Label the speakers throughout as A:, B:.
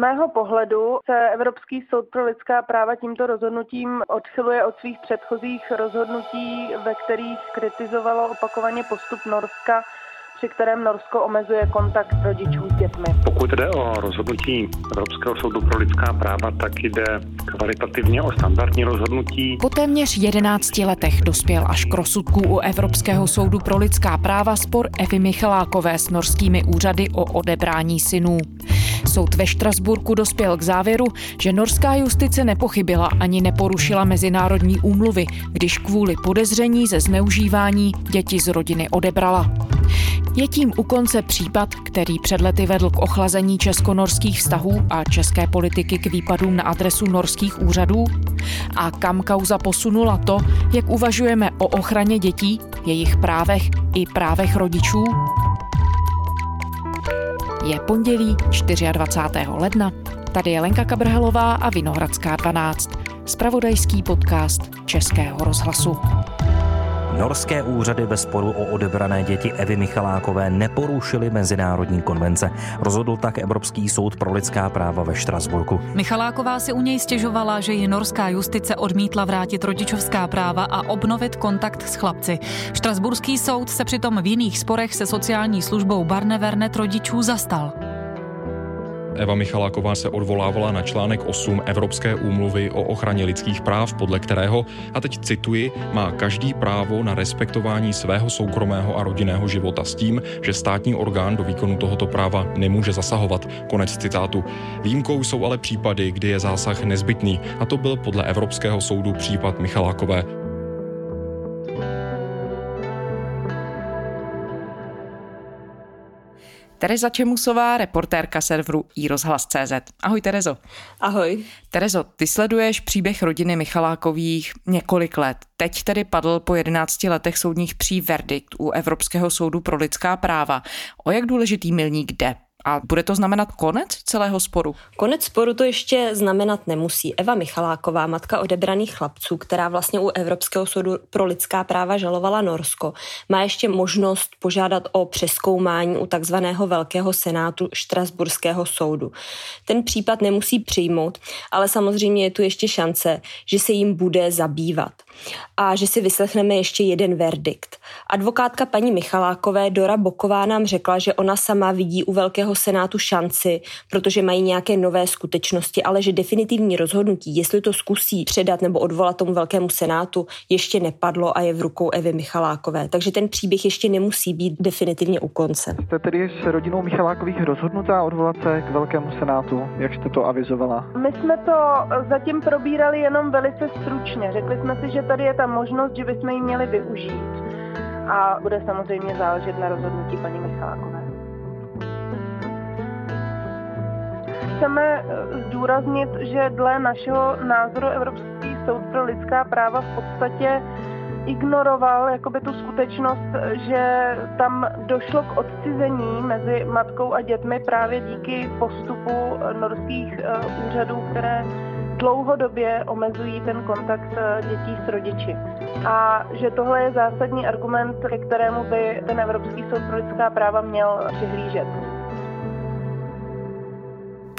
A: mého pohledu se Evropský soud pro lidská práva tímto rozhodnutím odchyluje od svých předchozích rozhodnutí, ve kterých kritizovalo opakovaně postup Norska při kterém Norsko omezuje kontakt rodičů s dětmi.
B: Pokud jde o rozhodnutí Evropského soudu pro lidská práva, tak jde kvalitativně o standardní rozhodnutí.
C: Po téměř 11 letech dospěl až k rozsudku u Evropského soudu pro lidská práva spor Evy Michalákové s norskými úřady o odebrání synů. Soud ve Štrasburku dospěl k závěru, že norská justice nepochybila ani neporušila mezinárodní úmluvy, když kvůli podezření ze zneužívání děti z rodiny odebrala. Je tím u konce případ, který před lety vedl k ochlazení česko-norských vztahů a české politiky k výpadům na adresu norských úřadů? A kam kauza posunula to, jak uvažujeme o ochraně dětí, jejich právech i právech rodičů? Je pondělí 24. ledna. Tady je Lenka Kabrhelová a Vinohradská 12. Spravodajský podcast Českého rozhlasu.
D: Norské úřady ve sporu o odebrané děti Evy Michalákové neporušily mezinárodní konvence. Rozhodl tak Evropský soud pro lidská práva ve Štrasburku.
C: Michaláková si u něj stěžovala, že ji norská justice odmítla vrátit rodičovská práva a obnovit kontakt s chlapci. Štrasburský soud se přitom v jiných sporech se sociální službou Barnevernet rodičů zastal.
E: Eva Michaláková se odvolávala na článek 8 Evropské úmluvy o ochraně lidských práv, podle kterého, a teď cituji, má každý právo na respektování svého soukromého a rodinného života s tím, že státní orgán do výkonu tohoto práva nemůže zasahovat. Konec citátu. Výjimkou jsou ale případy, kdy je zásah nezbytný, a to byl podle Evropského soudu případ Michalákové.
C: Tereza Čemusová, reportérka serveru iRozhlas.cz. Ahoj Terezo.
F: Ahoj.
C: Terezo, ty sleduješ příběh rodiny Michalákových několik let. Teď tedy padl po 11 letech soudních pří verdikt u Evropského soudu pro lidská práva. O jak důležitý milník jde? A bude to znamenat konec celého sporu?
F: Konec sporu to ještě znamenat nemusí. Eva Michaláková, matka odebraných chlapců, která vlastně u Evropského soudu pro lidská práva žalovala Norsko, má ještě možnost požádat o přeskoumání u takzvaného Velkého senátu Štrasburského soudu. Ten případ nemusí přijmout, ale samozřejmě je tu ještě šance, že se jim bude zabývat a že si vyslechneme ještě jeden verdikt. Advokátka paní Michalákové Dora Boková nám řekla, že ona sama vidí u Velkého senátu šanci, protože mají nějaké nové skutečnosti, ale že definitivní rozhodnutí, jestli to zkusí předat nebo odvolat tomu Velkému senátu, ještě nepadlo a je v rukou Evy Michalákové. Takže ten příběh ještě nemusí být definitivně u konce.
G: Jste tedy s rodinou Michalákových rozhodnutá odvolat se k Velkému senátu, jak jste to avizovala?
A: My jsme to zatím probírali jenom velice stručně. Řekli jsme si, že tady je ta možnost, že bychom ji měli využít. A bude samozřejmě záležet na rozhodnutí paní Michalákové. Chceme eh, zdůraznit, že dle našeho názoru Evropský soud pro lidská práva v podstatě ignoroval jakoby tu skutečnost, že tam došlo k odcizení mezi matkou a dětmi právě díky postupu norských eh, úřadů, které dlouhodobě omezují ten kontakt eh, dětí s rodiči. A že tohle je zásadní argument, ke kterému by ten Evropský soud pro lidská práva měl přihlížet.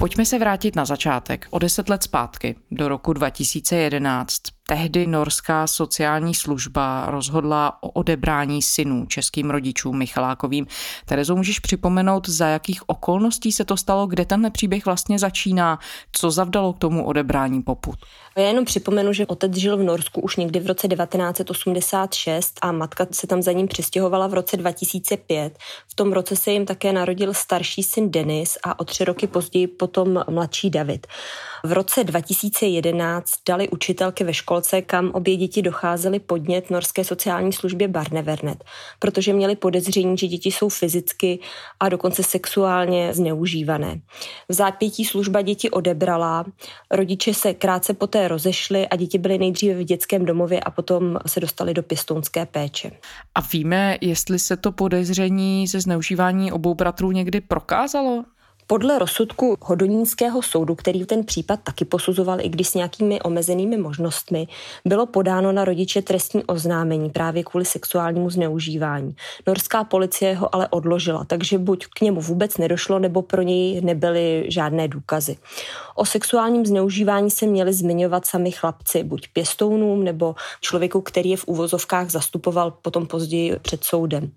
C: Pojďme se vrátit na začátek, o deset let zpátky, do roku 2011. Tehdy norská sociální služba rozhodla o odebrání synů českým rodičům Michalákovým. Terezo, můžeš připomenout, za jakých okolností se to stalo, kde ten příběh vlastně začíná, co zavdalo k tomu odebrání poput?
F: Já jenom připomenu, že otec žil v Norsku už někdy v roce 1986 a matka se tam za ním přestěhovala v roce 2005. V tom roce se jim také narodil starší syn Denis a o tři roky později potom mladší David. V roce 2011 dali učitelky ve školce, kam obě děti docházely podnět norské sociální službě Barnevernet, protože měli podezření, že děti jsou fyzicky a dokonce sexuálně zneužívané. V zápětí služba děti odebrala, rodiče se krátce poté rozešli a děti byly nejdříve v dětském domově a potom se dostali do pěstounské péče.
C: A víme, jestli se to podezření ze zneužívání obou bratrů někdy prokázalo?
F: Podle rozsudku Hodonínského soudu, který ten případ taky posuzoval, i když s nějakými omezenými možnostmi, bylo podáno na rodiče trestní oznámení právě kvůli sexuálnímu zneužívání. Norská policie ho ale odložila, takže buď k němu vůbec nedošlo, nebo pro něj nebyly žádné důkazy. O sexuálním zneužívání se měli zmiňovat sami chlapci, buď pěstounům nebo člověku, který je v úvozovkách zastupoval potom později před soudem.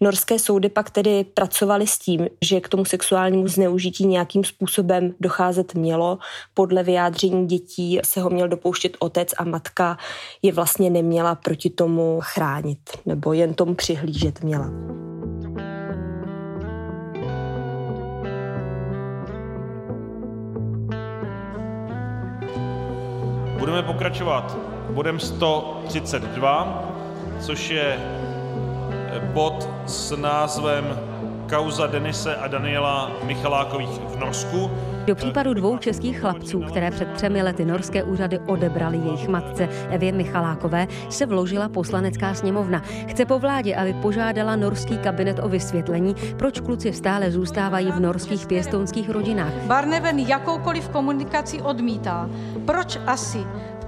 F: Norské soudy pak tedy pracovali s tím, že k tomu sexuálnímu zneužití nějakým způsobem docházet mělo. Podle vyjádření dětí se ho měl dopouštět otec a matka je vlastně neměla proti tomu chránit nebo jen tomu přihlížet měla.
H: Budeme pokračovat bodem 132, což je bod s názvem Kauza Denise a Daniela Michalákových v Norsku.
I: Do případu dvou českých chlapců, které před třemi lety norské úřady odebrali jejich matce Evě Michalákové, se vložila poslanecká sněmovna. Chce po vládě, aby požádala norský kabinet o vysvětlení, proč kluci stále zůstávají v norských pěstounských rodinách.
J: Barneven jakoukoliv komunikaci odmítá. Proč asi?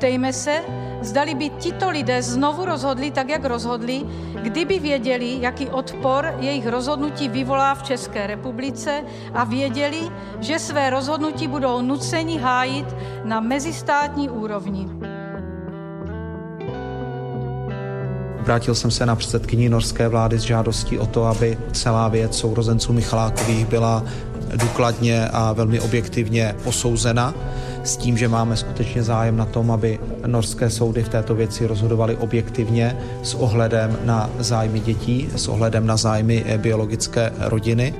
J: Ptejme se, zdali by tito lidé znovu rozhodli tak, jak rozhodli, kdyby věděli, jaký odpor jejich rozhodnutí vyvolá v České republice a věděli, že své rozhodnutí budou nuceni hájit na mezistátní úrovni.
K: Vrátil jsem se na předsedkyni norské vlády s žádostí o to, aby celá věc sourozenců Michalákových byla důkladně a velmi objektivně posouzena s tím, že máme skutečně zájem na tom, aby norské soudy v této věci rozhodovaly objektivně s ohledem na zájmy dětí, s ohledem na zájmy biologické rodiny.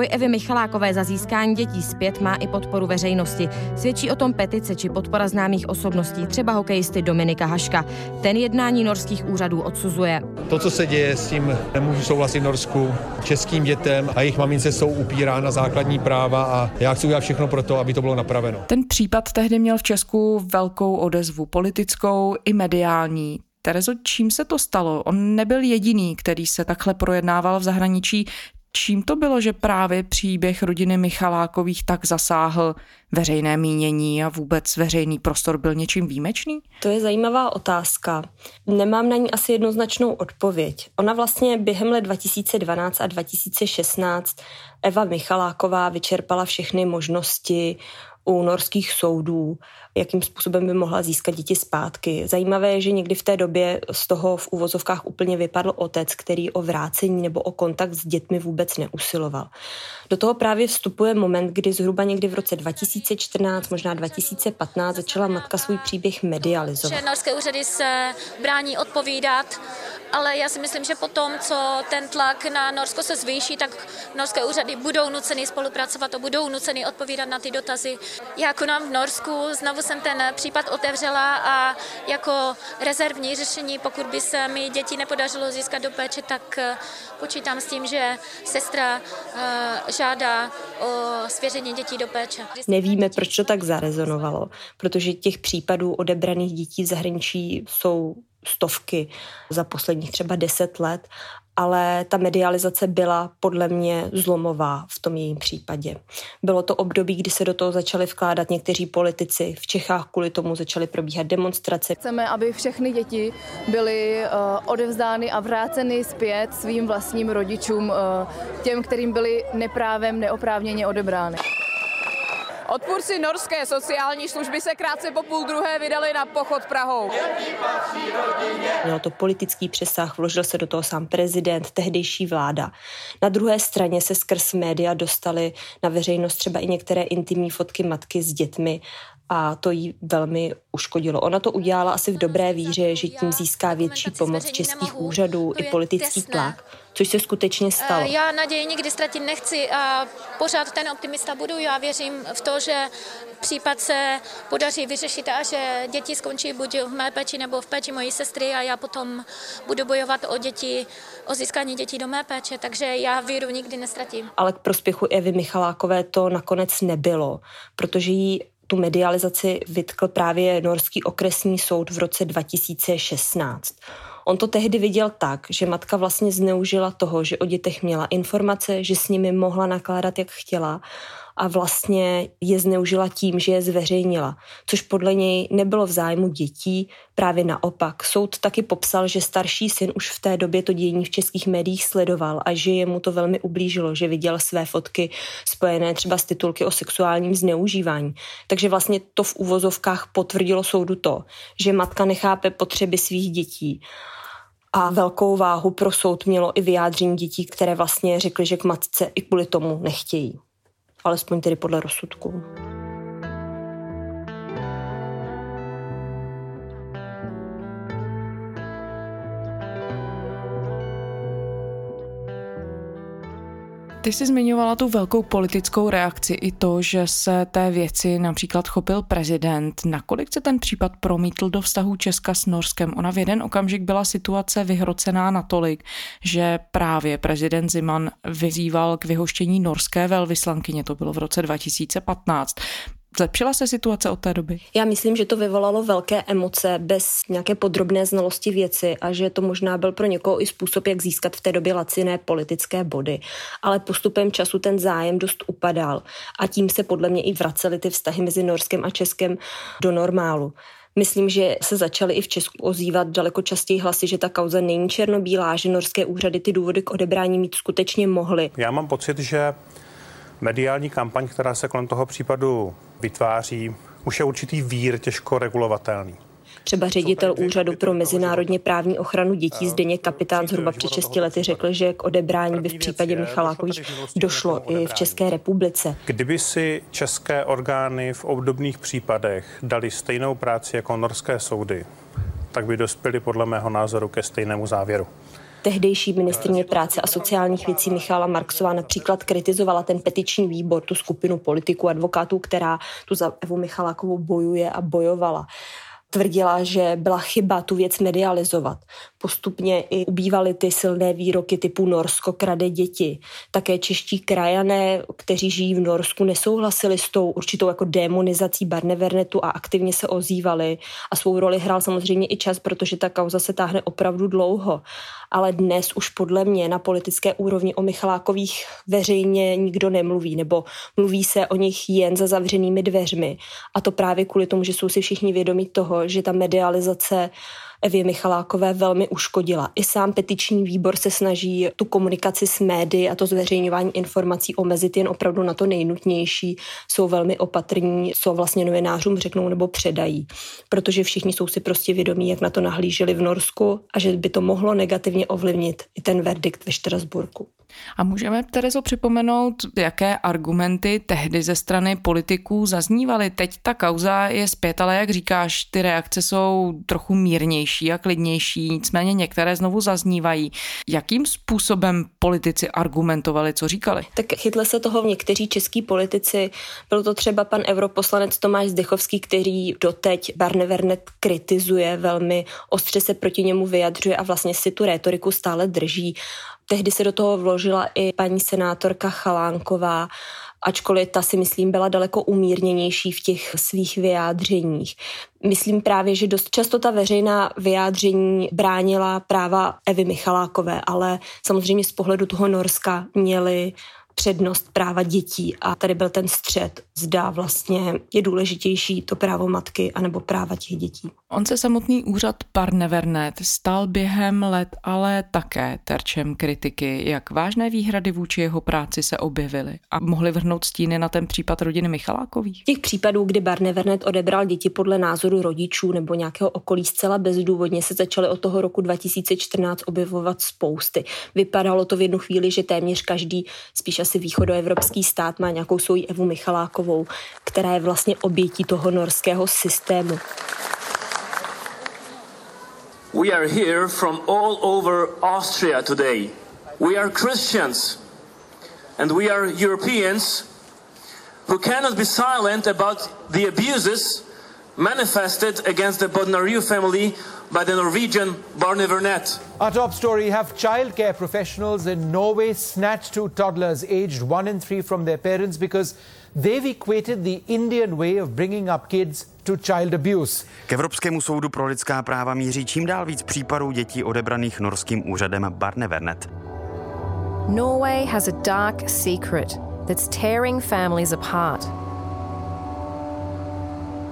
I: Boj Evy Michalákové za získání dětí zpět má i podporu veřejnosti. Svědčí o tom petice či podpora známých osobností, třeba hokejisty Dominika Haška. Ten jednání norských úřadů odsuzuje.
L: To, co se děje, s tím nemůžu souhlasit v Norsku. Českým dětem a jejich mamince jsou upírána základní práva a já chci udělat všechno pro to, aby to bylo napraveno.
C: Ten případ tehdy měl v Česku velkou odezvu politickou i mediální. Terezo, čím se to stalo? On nebyl jediný, který se takhle projednával v zahraničí. Čím to bylo, že právě příběh rodiny Michalákových tak zasáhl veřejné mínění a vůbec veřejný prostor byl něčím výjimečný?
F: To je zajímavá otázka. Nemám na ní asi jednoznačnou odpověď. Ona vlastně během let 2012 a 2016 Eva Michaláková vyčerpala všechny možnosti u norských soudů, jakým způsobem by mohla získat děti zpátky. Zajímavé je, že někdy v té době z toho v uvozovkách úplně vypadl otec, který o vrácení nebo o kontakt s dětmi vůbec neusiloval. Do toho právě vstupuje moment, kdy zhruba někdy v roce 2014, možná 2015 začala matka svůj příběh medializovat.
M: Že norské úřady se brání odpovídat, ale já si myslím, že potom, co ten tlak na Norsko se zvýší, tak norské úřady budou nuceny spolupracovat a budou nuceny odpovídat na ty dotazy. Já konám v Norsku, znovu jsem ten případ otevřela a jako rezervní řešení, pokud by se mi děti nepodařilo získat do péče, tak eh, počítám s tím, že sestra uh, žádá o svěření dětí do péče.
F: Nevíme, proč to tak zarezonovalo, protože těch případů odebraných dětí v zahraničí jsou stovky za posledních třeba deset let, ale ta medializace byla podle mě zlomová v tom jejím případě. Bylo to období, kdy se do toho začaly vkládat někteří politici. V Čechách kvůli tomu začaly probíhat demonstrace.
N: Chceme, aby všechny děti byly uh, odevzdány a vráceny zpět svým vlastním rodičům, uh, těm, kterým byly neprávem neoprávněně odebrány.
O: Odpůrci norské sociální služby se krátce po půl druhé vydali na pochod Prahou.
F: Mělo to politický přesah, vložil se do toho sám prezident, tehdejší vláda. Na druhé straně se skrz média dostali na veřejnost třeba i některé intimní fotky matky s dětmi a to jí velmi uškodilo. Ona to udělala asi v dobré víře, že tím získá větší pomoc českých úřadů i politický tlak, což se skutečně stalo.
M: Já naději nikdy ztratit nechci a pořád ten optimista budu. Já věřím v to, že případ se podaří vyřešit a že děti skončí buď v mé péči nebo v péči mojí sestry a já potom budu bojovat o děti, o získání dětí do mé péče, takže já víru nikdy nestratím.
F: Ale k prospěchu Evy Michalákové to nakonec nebylo, protože jí tu medializaci vytkl právě Norský okresní soud v roce 2016. On to tehdy viděl tak, že matka vlastně zneužila toho, že o dětech měla informace, že s nimi mohla nakládat, jak chtěla a vlastně je zneužila tím, že je zveřejnila, což podle něj nebylo v zájmu dětí, právě naopak. Soud taky popsal, že starší syn už v té době to dění v českých médiích sledoval a že jemu to velmi ublížilo, že viděl své fotky spojené třeba s titulky o sexuálním zneužívání. Takže vlastně to v úvozovkách potvrdilo soudu to, že matka nechápe potřeby svých dětí a velkou váhu pro soud mělo i vyjádření dětí, které vlastně řekly, že k matce i kvůli tomu nechtějí alespoň tedy podle rozsudku.
C: Ty jsi zmiňovala tu velkou politickou reakci i to, že se té věci například chopil prezident. Nakolik se ten případ promítl do vztahu Česka s Norskem? Ona v jeden okamžik byla situace vyhrocená natolik, že právě prezident Ziman vyzýval k vyhoštění norské velvyslankyně, to bylo v roce 2015. Zlepšila se situace od té doby?
F: Já myslím, že to vyvolalo velké emoce bez nějaké podrobné znalosti věci a že to možná byl pro někoho i způsob, jak získat v té době laciné politické body. Ale postupem času ten zájem dost upadal a tím se podle mě i vracely ty vztahy mezi Norskem a Českem do normálu. Myslím, že se začaly i v Česku ozývat daleko častěji hlasy, že ta kauza není černobílá, že norské úřady ty důvody k odebrání mít skutečně mohly.
P: Já mám pocit, že mediální kampaň, která se kolem toho případu vytváří, už je určitý vír těžko regulovatelný.
F: Třeba ředitel Úřadu pro mezinárodně právní ochranu dětí Zdeně kapitán zhruba před 6 lety řekl, že k odebrání by v případě Michalákových došlo i v České republice.
P: Kdyby si české orgány v obdobných případech dali stejnou práci jako norské soudy, tak by dospěli podle mého názoru ke stejnému závěru.
F: Tehdejší ministrně práce a sociálních věcí Michála Marksová například kritizovala ten petiční výbor, tu skupinu politiků, advokátů, která tu za Evu Michalákovou bojuje a bojovala tvrdila, že byla chyba tu věc medializovat. Postupně i ubývaly ty silné výroky typu Norsko krade děti. Také čeští krajané, kteří žijí v Norsku, nesouhlasili s tou určitou jako demonizací Barnevernetu a aktivně se ozývali. A svou roli hrál samozřejmě i čas, protože ta kauza se táhne opravdu dlouho. Ale dnes už podle mě na politické úrovni o Michalákových veřejně nikdo nemluví, nebo mluví se o nich jen za zavřenými dveřmi. A to právě kvůli tomu, že jsou si všichni vědomí toho, že ta medializace Evě Michalákové velmi uškodila. I sám petiční výbor se snaží tu komunikaci s médií a to zveřejňování informací omezit jen opravdu na to nejnutnější. Jsou velmi opatrní, co vlastně novinářům řeknou nebo předají, protože všichni jsou si prostě vědomí, jak na to nahlíželi v Norsku a že by to mohlo negativně ovlivnit i ten verdikt ve Štrasburku.
C: A můžeme, Terezo, připomenout, jaké argumenty tehdy ze strany politiků zaznívaly. Teď ta kauza je zpět, ale jak říkáš, ty reakce jsou trochu mírnější a klidnější, nicméně některé znovu zaznívají. Jakým způsobem politici argumentovali, co říkali?
F: Tak chytli se toho někteří český politici. Byl to třeba pan europoslanec Tomáš Zdechovský, který doteď Barnevernet kritizuje, velmi ostře se proti němu vyjadřuje a vlastně si tu rétoriku stále drží. Tehdy se do toho vložila i paní senátorka Chalánková, ačkoliv ta si myslím byla daleko umírněnější v těch svých vyjádřeních. Myslím právě, že dost často ta veřejná vyjádření bránila práva Evy Michalákové, ale samozřejmě z pohledu toho Norska měli přednost práva dětí a tady byl ten střed, zda vlastně je důležitější to právo matky anebo práva těch dětí.
C: On se samotný úřad Parnevernet stal během let ale také terčem kritiky. Jak vážné výhrady vůči jeho práci se objevily a mohly vrhnout stíny na ten případ rodiny Michalákových?
F: Těch případů, kdy Barnevernet odebral děti podle názoru rodičů nebo nějakého okolí zcela bezdůvodně, se začaly od toho roku 2014 objevovat spousty. Vypadalo to v jednu chvíli, že téměř každý spíš asi východoevropský stát má nějakou svoji Evu Michalákovou, která je vlastně obětí toho norského systému. We are here from all over Austria today. We are Christians and we are Europeans who cannot be silent about the abuses
Q: manifested against the Bodnariu family by the Norwegian Barney Vernet.
R: Our top story have childcare professionals in Norway snatched two toddlers aged one and three from their parents because they've equated the Indian way of bringing up kids to child abuse.
S: K Evropskému soudu pro lidská práva míří čím dál víc případů dětí odebraných norským úřadem Barnevernet.
T: Norway has a dark secret that's tearing families apart.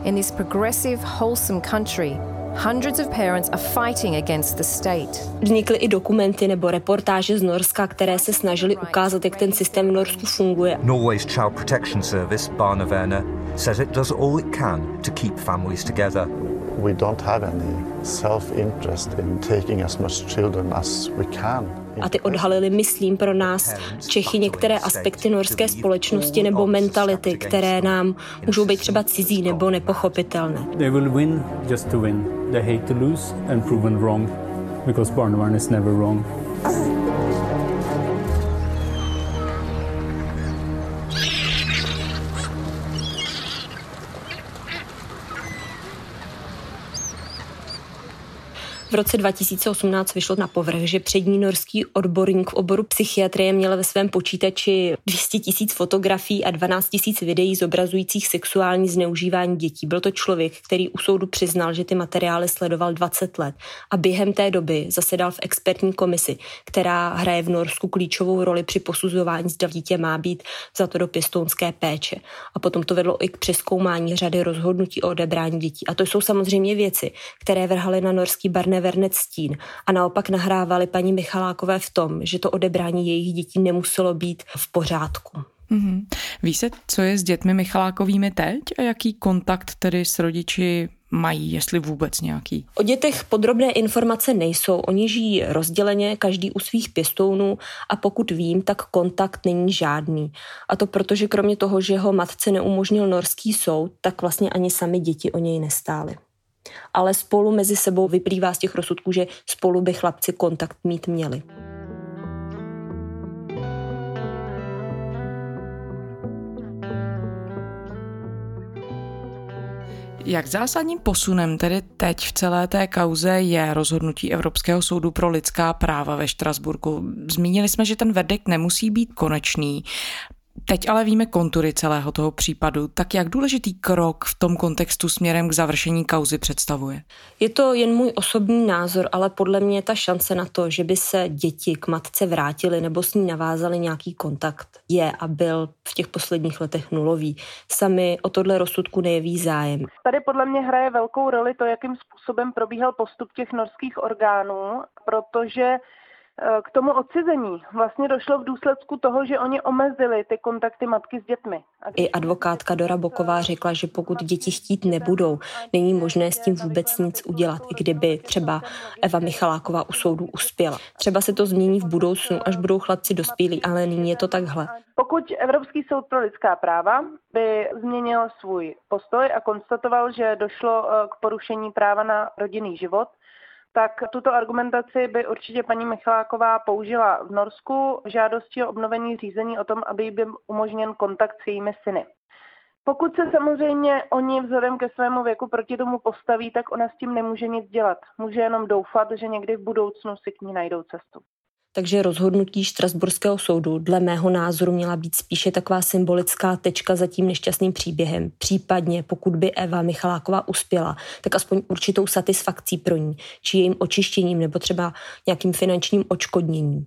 T: In this progressive, wholesome country, Hundreds of parents are fighting against the state.
F: Vznikly i dokumenty nebo reportáže z Norska, které se snažily ukázat, jak ten systém v Norsku funguje.
U: Norway's Child Protection Service, Barnevernet, says it does all it can to keep families together.
V: We don't have any self-interest in taking as much children as we can
F: a ty odhalily, myslím, pro nás Čechy některé aspekty norské společnosti nebo mentality, které nám můžou být třeba cizí nebo nepochopitelné. They will win just to win. They hate to lose and proven wrong because Barnevern is never wrong. V roce 2018 vyšlo na povrch, že přední norský odborník v oboru psychiatrie měl ve svém počítači 200 tisíc fotografií a 12 tisíc videí zobrazujících sexuální zneužívání dětí. Byl to člověk, který u soudu přiznal, že ty materiály sledoval 20 let a během té doby zasedal v expertní komisi, která hraje v Norsku klíčovou roli při posuzování, zda dítě má být za to do pěstounské péče. A potom to vedlo i k přeskoumání řady rozhodnutí o odebrání dětí. A to jsou samozřejmě věci, které vrhaly na norský barné Vernet stín a naopak nahrávali paní Michalákové v tom, že to odebrání jejich dětí nemuselo být v pořádku.
C: Mm-hmm. Ví se, co je s dětmi Michalákovými teď a jaký kontakt tedy s rodiči mají, jestli vůbec nějaký?
F: O dětech podrobné informace nejsou. Oni žijí rozděleně, každý u svých pěstounů a pokud vím, tak kontakt není žádný. A to proto, že kromě toho, že ho matce neumožnil norský soud, tak vlastně ani sami děti o něj nestály ale spolu mezi sebou vyplývá z těch rozsudků, že spolu by chlapci kontakt mít měli.
C: Jak zásadním posunem tedy teď v celé té kauze je rozhodnutí Evropského soudu pro lidská práva ve Štrasburku? Zmínili jsme, že ten verdikt nemusí být konečný. Teď ale víme kontury celého toho případu, tak jak důležitý krok v tom kontextu směrem k završení kauzy představuje?
F: Je to jen můj osobní názor, ale podle mě ta šance na to, že by se děti k matce vrátily nebo s ní navázali nějaký kontakt, je a byl v těch posledních letech nulový. Sami o tohle rozsudku nejeví zájem.
A: Tady podle mě hraje velkou roli to, jakým způsobem probíhal postup těch norských orgánů, protože k tomu odcizení vlastně došlo v důsledku toho, že oni omezili ty kontakty matky s dětmi.
F: I advokátka Dora Boková řekla, že pokud děti chtít nebudou, není možné s tím vůbec nic udělat, i kdyby třeba Eva Michaláková u soudu uspěla. Třeba se to změní v budoucnu, až budou chlapci dospělí, ale nyní je to takhle.
A: Pokud Evropský soud pro lidská práva by změnil svůj postoj a konstatoval, že došlo eh, k porušení práva na rodinný život, tak tuto argumentaci by určitě paní Michaláková použila v Norsku v žádosti o obnovení řízení o tom, aby byl umožněn kontakt s jejími syny. Pokud se samozřejmě oni vzhledem ke svému věku proti tomu postaví, tak ona s tím nemůže nic dělat. Může jenom doufat, že někdy v budoucnu si k ní najdou cestu.
F: Takže rozhodnutí Štrasburského soudu dle mého názoru měla být spíše taková symbolická tečka za tím nešťastným příběhem. Případně, pokud by Eva Michaláková uspěla, tak aspoň určitou satisfakcí pro ní, či jejím očištěním nebo třeba nějakým finančním očkodněním.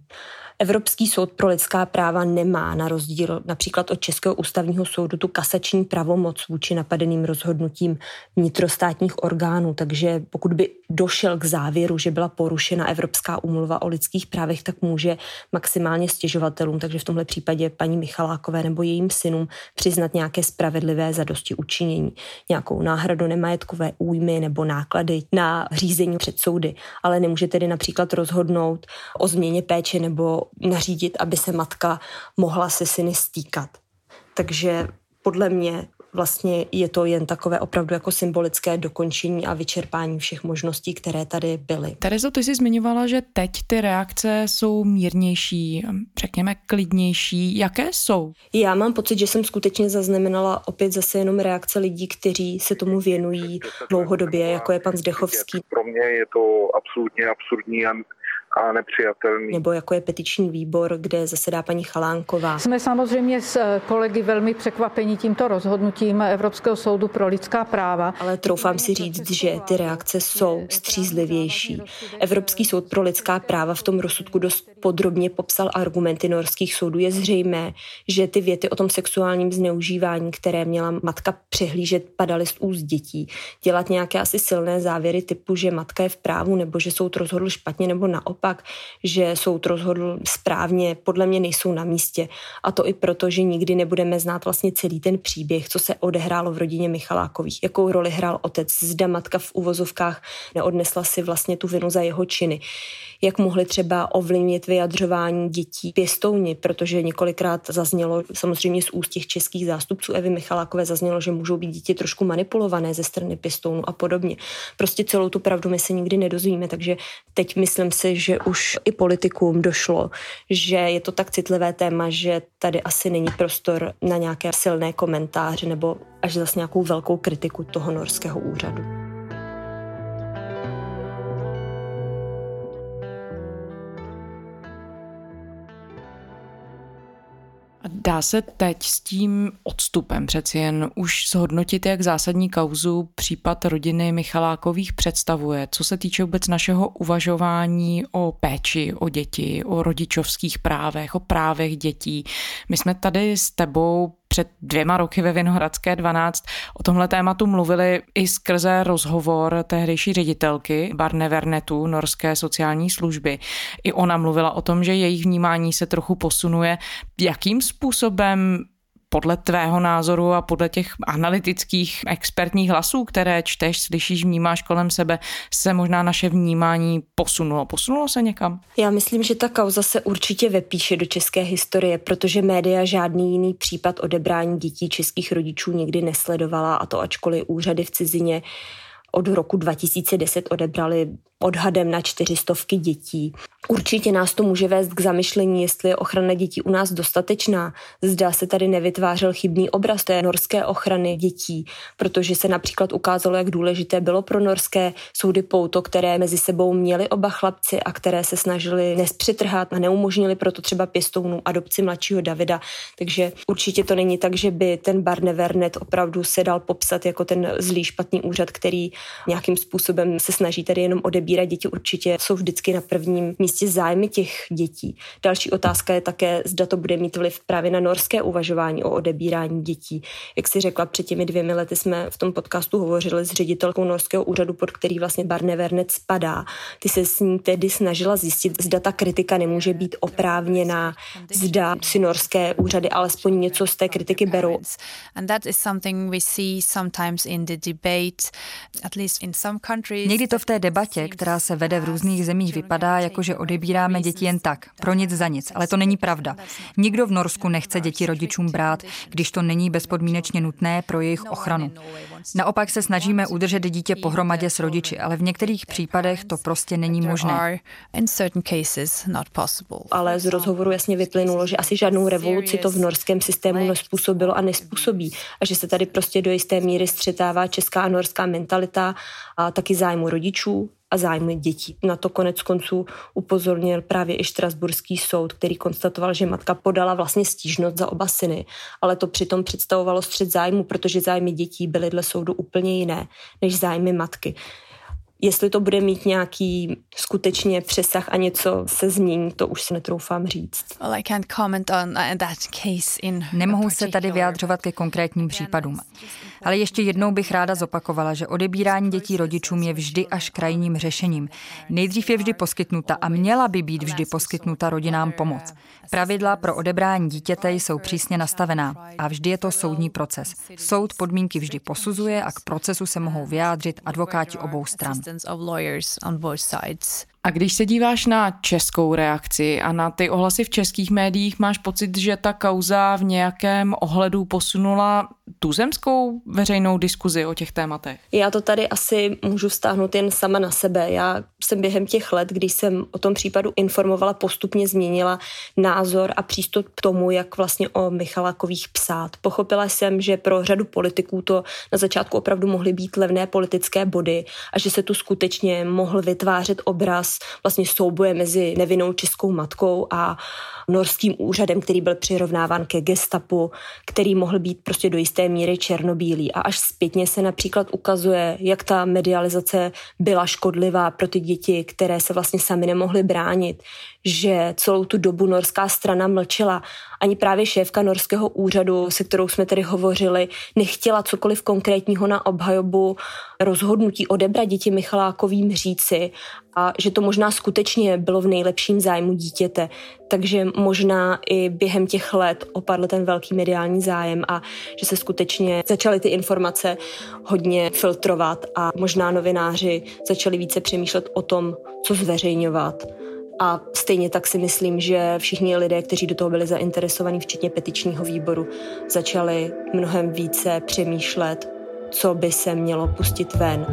F: Evropský soud pro lidská práva nemá na rozdíl například od Českého ústavního soudu tu kasační pravomoc vůči napadeným rozhodnutím vnitrostátních orgánů, takže pokud by došel k závěru, že byla porušena Evropská úmluva o lidských právech, tak může maximálně stěžovatelům, takže v tomhle případě paní Michalákové nebo jejím synům přiznat nějaké spravedlivé zadosti učinění, nějakou náhradu nemajetkové újmy nebo náklady na řízení před soudy, ale nemůže tedy například rozhodnout o změně péče nebo nařídit, aby se matka mohla se syny stýkat. Takže podle mě vlastně je to jen takové opravdu jako symbolické dokončení a vyčerpání všech možností, které tady byly.
C: Terezo, ty jsi zmiňovala, že teď ty reakce jsou mírnější, řekněme klidnější. Jaké jsou?
F: Já mám pocit, že jsem skutečně zaznamenala opět zase jenom reakce lidí, kteří se tomu věnují dlouhodobě, jako je pan Zdechovský.
W: Pro mě je to absolutně absurdní a a nepřijatelný.
F: Nebo jako je petiční výbor, kde zasedá paní Chalánková.
J: Jsme samozřejmě s eh, kolegy velmi překvapeni tímto rozhodnutím Evropského soudu pro lidská práva.
F: Ale troufám si říct, že ty reakce jsou střízlivější. Evropský soud pro lidská práva v tom rozsudku dost podrobně popsal argumenty norských soudů. Je zřejmé, že ty věty o tom sexuálním zneužívání, které měla matka přehlížet, padaly z úst dětí. Dělat nějaké asi silné závěry typu, že matka je v právu, nebo že soud rozhodl špatně, nebo naopak naopak, že soud rozhodl správně, podle mě nejsou na místě. A to i proto, že nikdy nebudeme znát vlastně celý ten příběh, co se odehrálo v rodině Michalákových, jakou roli hrál otec, zda matka v uvozovkách neodnesla si vlastně tu vinu za jeho činy jak mohli třeba ovlivnit vyjadřování dětí pěstouni, protože několikrát zaznělo, samozřejmě z úst těch českých zástupců Evy Michalákové zaznělo, že můžou být děti trošku manipulované ze strany pěstounů a podobně. Prostě celou tu pravdu my se nikdy nedozvíme, takže teď myslím si, že už i politikům došlo, že je to tak citlivé téma, že tady asi není prostor na nějaké silné komentáře nebo až zase nějakou velkou kritiku toho norského úřadu.
C: Dá se teď s tím odstupem přeci jen už zhodnotit, jak zásadní kauzu případ rodiny Michalákových představuje, co se týče vůbec našeho uvažování o péči o děti, o rodičovských právech, o právech dětí. My jsme tady s tebou před dvěma roky ve Vinohradské 12 o tomhle tématu mluvili i skrze rozhovor tehdejší ředitelky Barne Vernetu, norské sociální služby. I ona mluvila o tom, že jejich vnímání se trochu posunuje. Jakým způsobem podle tvého názoru a podle těch analytických expertních hlasů, které čteš, slyšíš, vnímáš kolem sebe, se možná naše vnímání posunulo? Posunulo se někam?
F: Já myslím, že ta kauza se určitě vepíše do české historie, protože média žádný jiný případ odebrání dětí českých rodičů nikdy nesledovala a to ačkoliv úřady v cizině od roku 2010 odebrali odhadem na čtyřistovky dětí. Určitě nás to může vést k zamyšlení, jestli je ochrana dětí u nás dostatečná. Zdá se tady nevytvářel chybný obraz té norské ochrany dětí, protože se například ukázalo, jak důležité bylo pro norské soudy pouto, které mezi sebou měli oba chlapci a které se snažili nespřitrhat a neumožnili proto třeba pěstounů adopci mladšího Davida. Takže určitě to není tak, že by ten Barnevernet opravdu se dal popsat jako ten zlý špatný úřad, který nějakým způsobem se snaží tady jenom odebírat děti. Určitě jsou vždycky na prvním místě zájmy těch dětí. Další otázka je také, zda to bude mít vliv právě na norské uvažování o odebírání dětí. Jak si řekla, před těmi dvěmi lety jsme v tom podcastu hovořili s ředitelkou norského úřadu, pod který vlastně Barnevernet spadá. Ty se s ní tedy snažila zjistit, zda ta kritika nemůže být oprávněná, zda si norské úřady alespoň něco z té kritiky berou.
X: Někdy to v té debatě, která se vede v různých zemích, vypadá jako, že odebíráme děti jen tak, pro nic za nic, ale to není pravda. Nikdo v Norsku nechce děti rodičům brát, když to není bezpodmínečně nutné pro jejich ochranu. Naopak se snažíme udržet dítě pohromadě s rodiči, ale v některých případech to prostě není možné.
F: Ale z rozhovoru jasně vyplynulo, že asi žádnou revoluci to v norském systému nespůsobilo a nespůsobí a že se tady prostě do jisté míry střetává česká a norská mentalita a taky zájmu rodičů a zájmy dětí. Na to konec konců upozornil právě i Štrasburský soud, který konstatoval, že matka podala vlastně stížnost za oba syny, ale to přitom představovalo střed zájmu, protože zájmy dětí byly dle soudu úplně jiné než zájmy matky. Jestli to bude mít nějaký skutečně přesah a něco se změní, to už si netroufám říct.
X: Nemohu se tady vyjádřovat ke konkrétním případům. Ale ještě jednou bych ráda zopakovala, že odebírání dětí rodičům je vždy až krajním řešením. Nejdřív je vždy poskytnuta a měla by být vždy poskytnuta rodinám pomoc. Pravidla pro odebrání dítěte jsou přísně nastavená a vždy je to soudní proces. Soud podmínky vždy posuzuje a k procesu se mohou vyjádřit advokáti obou stran.
C: A když se díváš na českou reakci a na ty ohlasy v českých médiích, máš pocit, že ta kauza v nějakém ohledu posunula tuzemskou veřejnou diskuzi o těch tématech?
F: Já to tady asi můžu vztáhnout jen sama na sebe. Já jsem během těch let, když jsem o tom případu informovala, postupně změnila názor a přístup k tomu, jak vlastně o Michalákových psát. Pochopila jsem, že pro řadu politiků to na začátku opravdu mohly být levné politické body a že se tu skutečně mohl vytvářet obraz vlastně souboje mezi nevinnou českou matkou a norským úřadem, který byl přirovnáván ke gestapu, který mohl být prostě do jisté míry černobílý. A až zpětně se například ukazuje, jak ta medializace byla škodlivá pro ty děti, které se vlastně sami nemohly bránit, že celou tu dobu norská strana mlčela. Ani právě šéfka norského úřadu, se kterou jsme tedy hovořili, nechtěla cokoliv konkrétního na obhajobu rozhodnutí odebrat děti Michalákovým říci a že to možná skutečně bylo v nejlepším zájmu dítěte. Takže možná i během těch let opadl ten velký mediální zájem a že se skutečně začaly ty informace hodně filtrovat a možná novináři začali více přemýšlet o tom, co zveřejňovat. A stejně tak si myslím, že všichni lidé, kteří do toho byli zainteresovaní, včetně petičního výboru, začali mnohem více přemýšlet, co by se mělo pustit ven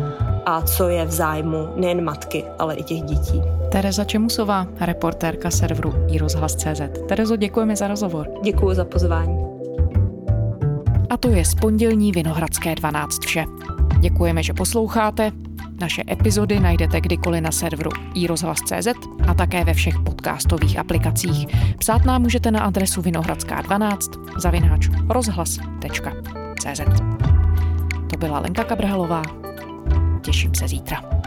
F: a co je v zájmu nejen matky, ale i těch dětí.
C: Tereza Čemusová, reportérka serveru iRozhlas.cz. Terezo, děkujeme za rozhovor.
F: Děkuji za pozvání.
C: A to je z pondělní Vinohradské 12 vše. Děkujeme, že posloucháte. Naše epizody najdete kdykoliv na serveru iRozhlas.cz a také ve všech podcastových aplikacích. Psát nám můžete na adresu vinohradská12 zavináč rozhlas.cz. To byla Lenka Kabrhalová. Těším se zítra.